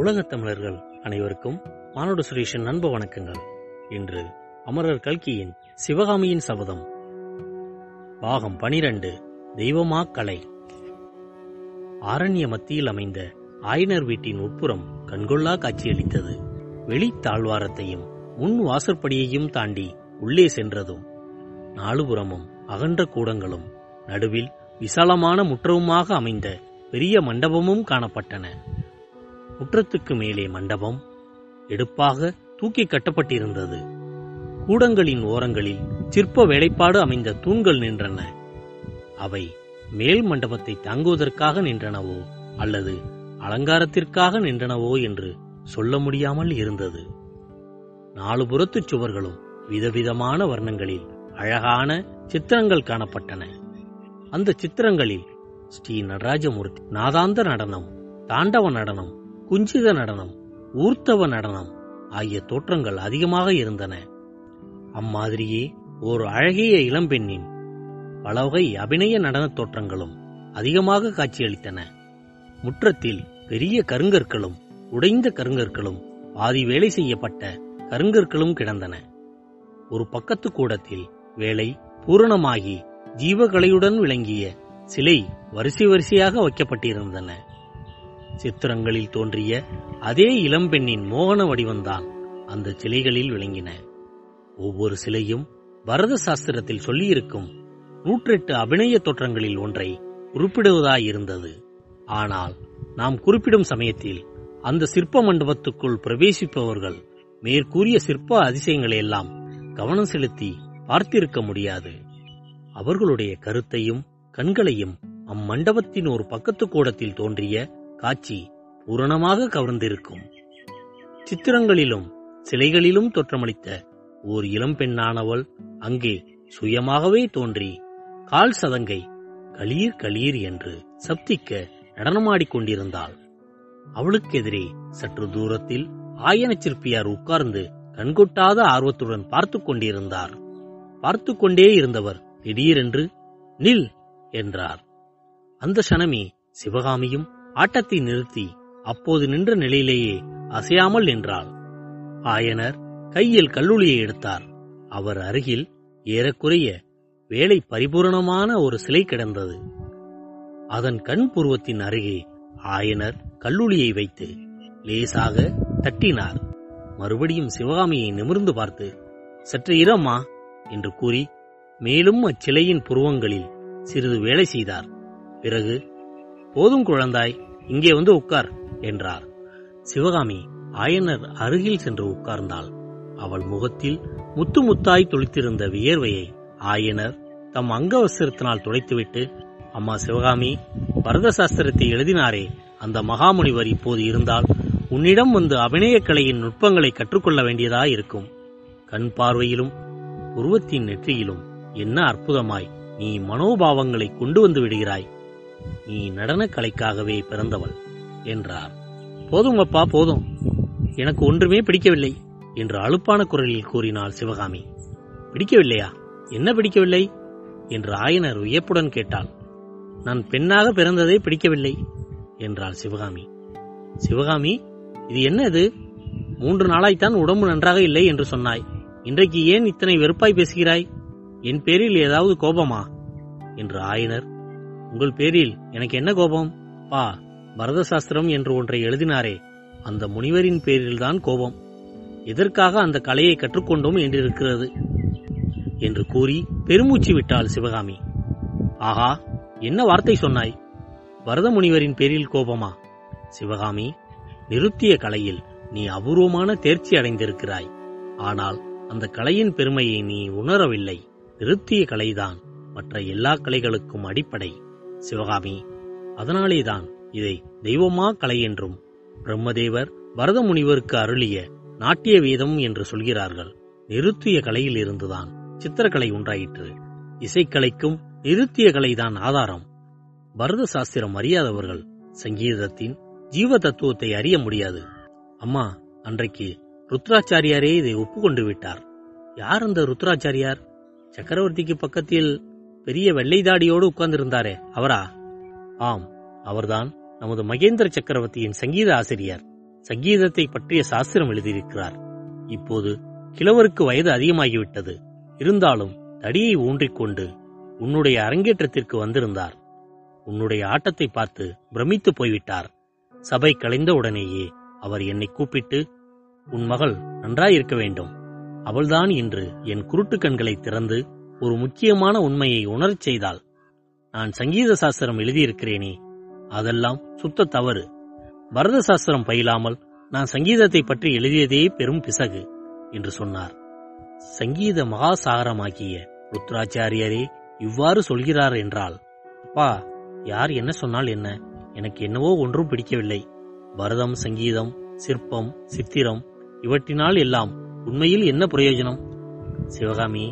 உலகத் தமிழர்கள் அனைவருக்கும் மானுட சுரேஷன் அன்பு வணக்கங்கள். இன்று அமரர் கல்கியின் சிவகாமியின் சபதம். பாகம் பனிரண்டு தெய்வமா கலை. ஆரண்ய மத்தியில் அமைந்த ஆயனர் வீட்டின் உட்புறம் கண்கொள்ளா காட்சியளித்தது. வெளித் தாழ்வாரத்தையும் முன் வாசற்படியையும் தாண்டி உள்ளே சென்றதும் நாலுபுறமும் அகன்ற கூடங்களும் நடுவில் விசாலமான முற்றவுமாக அமைந்த பெரிய மண்டபமும் காணப்பட்டன. முற்றத்துக்கு மேலே மண்டபம் எடுப்பாக தூக்கி கட்டப்பட்டிருந்தது. கூடங்களின் ஓரங்களில் சிற்ப வேலைப்பாடு அமைந்த தூண்கள் நின்றன. அவை மேல் மண்டபத்தை தாங்குவதற்காக நின்றனவோ அல்லது அலங்காரத்திற்காக நின்றனவோ என்று சொல்ல முடியாமல் இருந்தது. நாலுபுறத்துச் சுவர்களும் விதவிதமான வர்ணங்களில் அழகான சித்திரங்கள் காணப்பட்டன. அந்த சித்திரங்களில் ஸ்ரீ நடராஜமூர்த்தி நாதாந்த நடனம் தாண்டவ நடனம் குஞ்சித நடனம் ஊர்த்தவ நடனம் ஆகிய தோற்றங்கள் அதிகமாக இருந்தன. அம்மாதிரியே ஒரு அழகிய இளம்பெண்ணின் பலவகை அபிநய நடனத் தோற்றங்களும் அதிகமாக காட்சியளித்தன. முற்றத்தில் பெரிய கருங்கற்களும் உடைந்த கருங்கற்களும் பாதி வேலை செய்யப்பட்ட கருங்கற்களும் கிடந்தன. ஒரு பக்கத்து கூடத்தில் வேலை பூரணமாகி ஜீவகலையுடன் விளங்கிய சிலை வரிசை வரிசையாக வைக்கப்பட்டிருந்தன. சித்திரங்களில் தோன்றிய அதே இளம்பெண்ணின் மோகன வடிவம்தான் அந்த சிலைகளில் விளங்கின. ஒவ்வொரு சிலையும் பரத சாஸ்திரத்தில் சொல்லியிருக்கும் நூற்றெட்டு அபிநய தோற்றங்களில் ஒன்றை குறிப்பிடுவதாயிருந்தது. ஆனால் நாம் குறிப்பிடும் சமயத்தில் அந்த சிற்ப மண்டபத்துக்குள் பிரவேசிப்பவர்கள் மேற்கூறிய சிற்ப அதிசயங்களை எல்லாம் கவனம் செலுத்தி பார்த்திருக்க முடியாது. அவர்களுடைய கருத்தையும் கண்களையும் அம்மண்டபத்தின் ஒரு பக்கத்து கூடத்தில் தோன்றிய காட்சி பூரணமாக கவர்ந்திருக்கும். சித்திரங்களிலும் சிலைகளிலும் தோற்றமளித்த ஓர் இளம்பெண்ணானவள் அங்கே சுயமாகவே தோன்றி கால் சதங்கை களீர் களீர் என்று சப்திக்க நடனமாடிக்கொண்டிருந்தாள் அவளுக்கு எதிரே சற்று தூரத்தில் ஆயன சிற்பியார் உட்கார்ந்து கண்கொட்டாத ஆர்வத்துடன் பார்த்துக் கொண்டிருந்தார். பார்த்து கொண்டே இருந்தவர் திடீரென்று நில் என்றார். அந்த சனமே சிவகாமியும் ஆட்டத்தை நிறுத்தி அப்போது நின்ற நிலையிலேயே அசையாமல் நின்றாள். ஆயனர் கையில் கல்லுளியை எடுத்தார். அவர் அருகில் ஏறக்குறைய வேலை பரிபூரணமான ஒரு சிலை கிடந்தது. அதன் கண் புருவத்தின் அருகே ஆயனர் கல்லுளியை வைத்து லேசாக தட்டினார். மறுபடியும் சிவகாமியை நிமிர்ந்து பார்த்து சற்று இரம்மா என்று கூறி மேலும் அச்சிலையின் புருவங்களில் சிறிது வேலை செய்தார். பிறகு போதும் குழந்தாய் இங்கே வந்து உட்கார் என்றார். சிவகாமி ஆயனர் அருகில் சென்று உட்கார்ந்தாள். அவள் முகத்தில் முத்து முத்தாய் துளித்திருந்த வியர்வையை ஆயனர் தம் அங்கவஸ்திரத்தினால் துடைத்துவிட்டு அம்மா சிவகாமி பரத சாஸ்திரத்தை எழுதினாரே அந்த மகாமுனிவர் இப்போது இருந்தால் உன்னிடம் வந்து அபிநயக் கலையின் நுட்பங்களை கற்றுக்கொள்ள வேண்டியதாயிருக்கும். கண் பார்வையிலும் உருவத்தின் நெற்றியிலும் என்ன அற்புதமாய் நீ மனோபாவங்களை கொண்டு வந்து விடுகிறாய். நீ நடனக் கலைக்காகவே பிறந்தவள் என்றார். போதும் அப்பா போதும். எனக்கு ஒன்றுமே பிடிக்கவில்லை என்று அலுப்பான குரலில் கூறினாள் சிவகாமி. பிடிக்கவில்லையா? என்ன பிடிக்கவில்லை? என்று ஆயனர் வியப்புடன் கேட்டாள். நான் பெண்ணாக பிறந்ததே பிடிக்கவில்லை என்றாள் சிவகாமி. சிவகாமி இது என்ன இது? மூன்று நாளாய்த்தான் உடம்பு நன்றாக இல்லை என்று சொன்னாய். இன்றைக்கு ஏன் இத்தனை வெறுப்பாய் பேசுகிறாய்? என் பேரில் ஏதாவது கோபமா? என்று ஆயனர் உங்கள் பேரில் எனக்கு என்ன கோபம்? பா பரத சாஸ்திரம் என்று ஒன்றை எழுதினாரே. அந்த முனிவரின் பேரில்தான் கோபம். எதற்காக அந்த கலையை கற்றுக்கொண்டோம் என்றிருக்கிறது? என்று கூறி பெருமூச்சு விட்டாள் சிவகாமி. ஆஹா என்ன வார்த்தை சொன்னாய்? பரத முனிவரின் பேரில் கோபமா? சிவகாமி நிறுத்திய கலையில் நீ அபூர்வமான தேர்ச்சி அடைந்திருக்கிறாய். ஆனால் அந்த கலையின் பெருமையை நீ உணரவில்லை. நிறுத்திய கலைதான் மற்ற எல்லா கலைகளுக்கும் அடிப்படை. சிவகாமி. அதனாலேதான் இதை தெய்வமா கலை என்றும் பிரம்மதேவர் பரத முனிவருக்கு அருளிய நாட்டிய வேதம் என்று சொல்கிறார்கள். நிருத்திய கலையில் இருந்துதான் சித்திரக்கலை உண்டாயிற்று. இசைக்கலைக்கும் நிருத்திய கலைதான் ஆதாரம். பரத சாஸ்திரம் அறியாதவர்கள் சங்கீதத்தின் ஜீவ தத்துவத்தை அறிய முடியாது. அம்மா அன்றைக்கு ருத்ராச்சாரியாரே இதை ஒப்புக்கொண்டு விட்டார். யார் அந்த ருத்ராச்சாரியார்? சக்கரவர்த்திக்கு பக்கத்தில் பெரிய வெள்ளை தாடியோடு உட்கார்ந்திருந்தாரே அவரா? ஆம் அவர்தான் நமது மகேந்திர சக்கரவர்த்தியின் சங்கீத ஆசிரியர். சங்கீதத்தை பற்றிய சாஸ்திரம் எழுதியிருக்கிறார். இப்போது கிழவருக்கு வயது அதிகமாகிவிட்டது. இருந்தாலும் தடியை ஊன்றிக்கொண்டு உன்னுடைய அரங்கேற்றத்திற்கு வந்திருந்தார். உன்னுடைய ஆட்டத்தை பார்த்து பிரமித்து போய்விட்டார். சபை கலைந்த உடனேயே அவர் என்னை கூப்பிட்டு உன் மகள் நன்றாயிருக்க வேண்டும். அவள்தான் இன்று என் குருட்டு கண்களை திறந்து ஒரு முக்கியமான உண்மையை உணரச் செய்தாள். நான் சங்கீத சாஸ்திரம் எழுதியிருக்கிறேனே அதெல்லாம் சுத்த தவறு. பரத சாஸ்திரம் பயிலாமல் நான் சங்கீதத்தை பற்றி எழுதியதே பெரும் பிசகு என்று சொன்னார். சங்கீத மகாசாகரமாகிய ருத்ராச்சாரியரே இவ்வாறு சொல்கிறார் என்றால் அப்பா யார் என்ன சொன்னால் என்ன? எனக்கு என்னவோ ஒன்றும் பிடிக்கவில்லை. பரதம் சங்கீதம் சிற்பம் சித்திரம் இவற்றினால் எல்லாம் உண்மையில் என்ன பிரயோஜனம்? சிவகாமி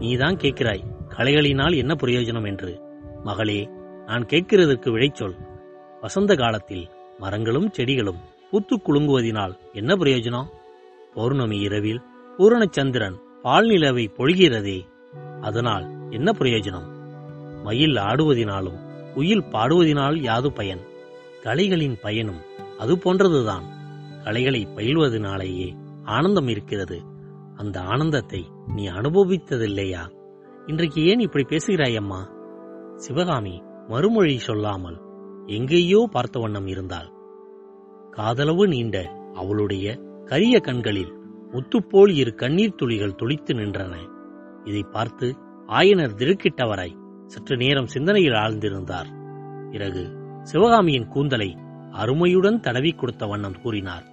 நீதான் கேட்கிறாய். கலைகளினால் என்ன பிரயோஜனம் என்று? மகளே நான் கேட்கிறதற்கு விழைச்சொல் வசந்த காலத்தில் மரங்களும் செடிகளும் பூத்து குலுங்குவதினால் என்ன பிரயோஜனம்? பௌர்ணமி இரவில் பூரணச்சந்திரன் பால் நிலவை பொழிகிறதே அதனால் என்ன பிரயோஜனம்? மயில் ஆடுவதினாலும் உயில் பாடுவதினால் யாது பயன்? கலைகளின் பயனும் அது போன்றதுதான். கலைகளை பயில்வதனாலேயே ஆனந்தம் இருக்கிறது. அந்த ஆனந்தத்தை நீ அனுபவித்ததில்லையா? இன்றைக்கு ஏன் இப்படி பேசுகிறாய் அம்மா சிவகாமி மறுமொழி சொல்லாமல் எங்கேயோ பார்த்த வண்ணம் இருந்தாள். காதளவு நீண்ட அவளுடைய கரிய கண்களில் முத்துப்போல் இரு கண்ணீர் துளிகள் துளித்து நின்றன. இதை பார்த்து ஆயனர் திருக்கிட்டவராய் சற்று நேரம் சிந்தனையில் ஆழ்ந்திருந்தார். பிறகு சிவகாமியின் கூந்தலை அருமையுடன் தடவி கொடுத்த வண்ணம் கூறினார்.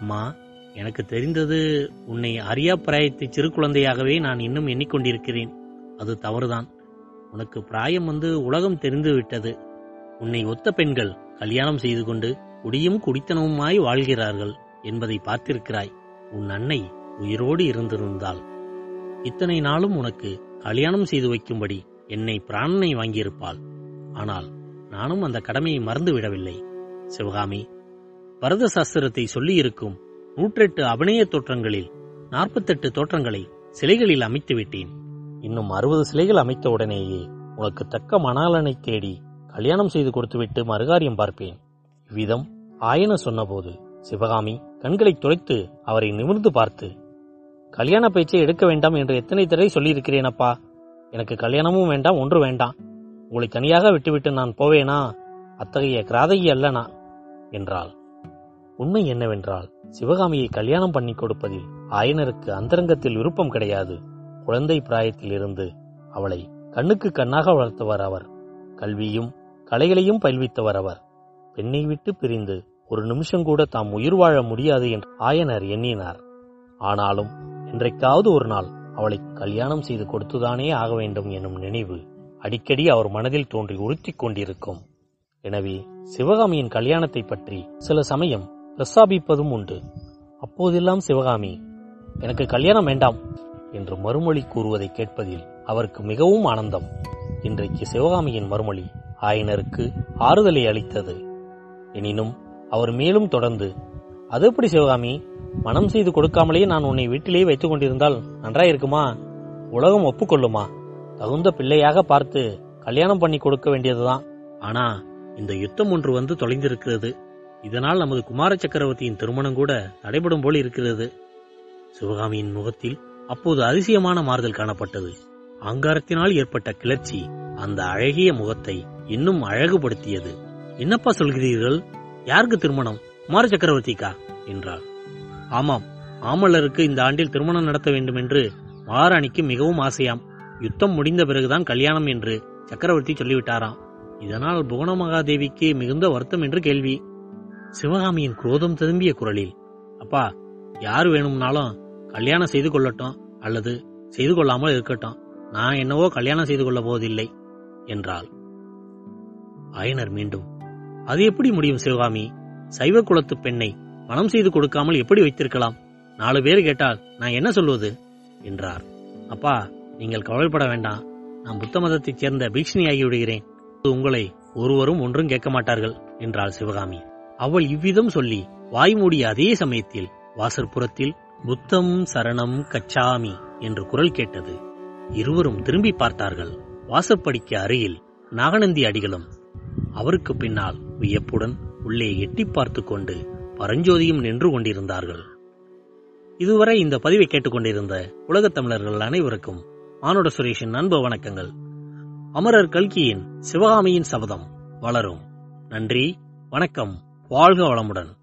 அம்மா எனக்கு தெரிந்தது உன்னை அரியா பிராயத்தை சிறு குழந்தையாகவே நான் இன்னும் எண்ணிக்கொண்டிருக்கிறேன். அது தவறுதான். உனக்கு பிராயம் வந்து உலகம் தெரிந்து விட்டது. உன்னை ஒத்த பெண்கள் கல்யாணம் செய்து கொண்டு குடியும் குடித்தனவுமாய் வாழ்கிறார்கள் என்பதை பார்த்திருக்கிறாய். உன் அன்னை உயிரோடு இருந்திருந்தாள். இத்தனை நாளும் உனக்கு கல்யாணம் செய்து வைக்கும்படி என்னை பிராணனை வாங்கியிருப்பாள். ஆனால் நானும் அந்த கடமையை மறந்து விடவில்லை சிவகாமி பரத சாஸ்திரத்தை சொல்லியிருக்கும் நூற்றெட்டு அபிநய தோற்றங்களில் நாற்பத்தெட்டு தோற்றங்களை சிலைகளில் அமைத்து விட்டேன் இன்னும் அறுபது சிலைகள் அமைத்த உடனேயே உனக்கு தக்க மணாலனை தேடி கல்யாணம் செய்து கொடுத்துவிட்டு மறுகாரியம் பார்ப்பேன். இவ்விதம் ஆயன சொன்னபோது சிவகாமி கண்களை துளைத்து அவரை நிமிர்ந்து பார்த்து கல்யாண பேச்சை எடுக்க வேண்டாம் என்று எத்தனை தடவை சொல்லியிருக்கிறேன் அப்பா. எனக்கு கல்யாணமும் வேண்டாம் ஒன்று வேண்டாம். உங்களை தனியாக விட்டுவிட்டு நான் போவேனா? அத்தகைய கிராதகி அல்லனா? என்றாள். உண்மை என்னவென்றால் சிவகாமியை கல்யாணம் பண்ணி கொடுப்பதில் ஆயனருக்கு அந்தரங்கத்தில் விருப்பம் கிடையாது. குழந்தை பிராயத்தில் இருந்து அவளை கண்ணுக்கு கண்ணாக வளர்த்தவர் அவர். கல்வியும் கலைகளையும் பயில்வித்தவர் அவர். பெண்ணை விட்டு பிரிந்து ஒரு நிமிஷம் கூட தாம் உயிர் வாழ முடியாது என்று ஆயனர் எண்ணினார். ஆனாலும் இன்றைக்காவது ஒரு நாள் அவளை கல்யாணம் செய்து கொடுத்துதானே ஆக வேண்டும் எனும் நினைவு அடிக்கடி அவர் மனதில் தோன்றி உறுத்திக் கொண்டிருக்கும். எனவே சிவகாமியின் கல்யாணத்தை பற்றி சில சமயம் பிரஸ்தாபிப்பதும் உண்டு. அப்போதெல்லாம் சிவகாமி எனக்கு கல்யாணம் வேண்டாம் என்று மறுமொழி கூறுவதை கேட்பதில் அவருக்கு மிகவும் ஆனந்தம். இன்றைக்கு சிவகாமியின் மறுமொழி ஆயனருக்கு ஆறுதலை அளித்தது. எனினும் அவர் மேலும் தொடர்ந்து அது எப்படி சிவகாமி மனம் செய்து கொடுக்காமலேயே நான் உன்னை வீட்டிலேயே வைத்துக் கொண்டிருந்தால் நன்றாயிருக்குமா? உலகம் ஒப்புக்கொள்ளுமா? தகுந்த பிள்ளையாக பார்த்து கல்யாணம் பண்ணி கொடுக்க வேண்டியதுதான். ஆனா இந்த யுத்தம் ஒன்று வந்து தொலைந்திருக்கிறது. இதனால் நமது குமார சக்கரவர்த்தியின் திருமணம் கூட தடைபடும் போல் இருக்கிறது. சிவகாமியின் முகத்தில் அப்போது அதிசயமான மாறுதல் காணப்பட்டது. ஆங்காரத்தினால் ஏற்பட்ட கிளர்ச்சி அந்த அழகிய முகத்தை இன்னும் அழகுபடுத்தியது. என்னப்பா சொல்கிறீர்கள்? யாருக்கு திருமணம்? குமார சக்கரவர்த்திக்கா? என்றாள். ஆமாம் ஆமல்லருக்கு இந்த ஆண்டில் திருமணம் நடத்த வேண்டும் என்று மகாராணிக்கு மிகவும் ஆசையாம். யுத்தம் முடிந்த பிறகுதான் கல்யாணம் என்று சக்கரவர்த்தி சொல்லிவிட்டாராம். இதனால் புவனமகாதேவிக்கு மிகுந்த வருத்தம் என்று கேள்வி. சிவகாமியின் குரோதம் திரும்பிய குரலில் அப்பா யார் வேணும்னாலும் கல்யாணம் செய்து கொள்ளட்டும் அல்லது செய்து கொள்ளாமல் இருக்கட்டும். நான் என்னவோ கல்யாணம் செய்து கொள்ள போவதில்லை என்றாள். ஆயனர் மீண்டும் அது எப்படி முடியும் சிவகாமி? சைவ குலத்து பெண்ணை மனம் செய்து கொடுக்காமல் எப்படி வைத்திருக்கலாம்? நாலு பேர் கேட்டால் நான் என்ன சொல்வது? என்றார். அப்பா நீங்கள் கவலைப்பட வேண்டாம். நான் புத்த மதத்தைச் சேர்ந்த பீக்ஷணி ஆகிவிடுகிறேன் உங்களை ஒருவரும் ஒன்றும் கேட்க மாட்டார்கள் என்றாள் சிவகாமி. அவள் இவ்விதம் சொல்லி வாய் மூடிய அதே சமயத்தில் வாசற்புறத்தில் புத்தம் சரணம் கச்சாமி என்று குரல் கேட்டது. இருவரும் திரும்பி பார்த்தார்கள். வாசற்படிக்கு அருகில் நாகநந்தி அடிகளும் அவருக்கு பின்னால் வியப்புடன் உள்ளே எட்டி பார்த்து கொண்டு பரஞ்சோதியும் நின்று கொண்டிருந்தார்கள். இதுவரை இந்த பதிவை கேட்டுக்கொண்டிருந்த உலகத் தமிழர்கள் அனைவருக்கும் மானுட சுரேஷின் அன்பு வணக்கங்கள். அமரர் கல்கியின் சிவகாமியின் சபதம் வளரும். நன்றி வணக்கம். வாழ்க வளமுடன்.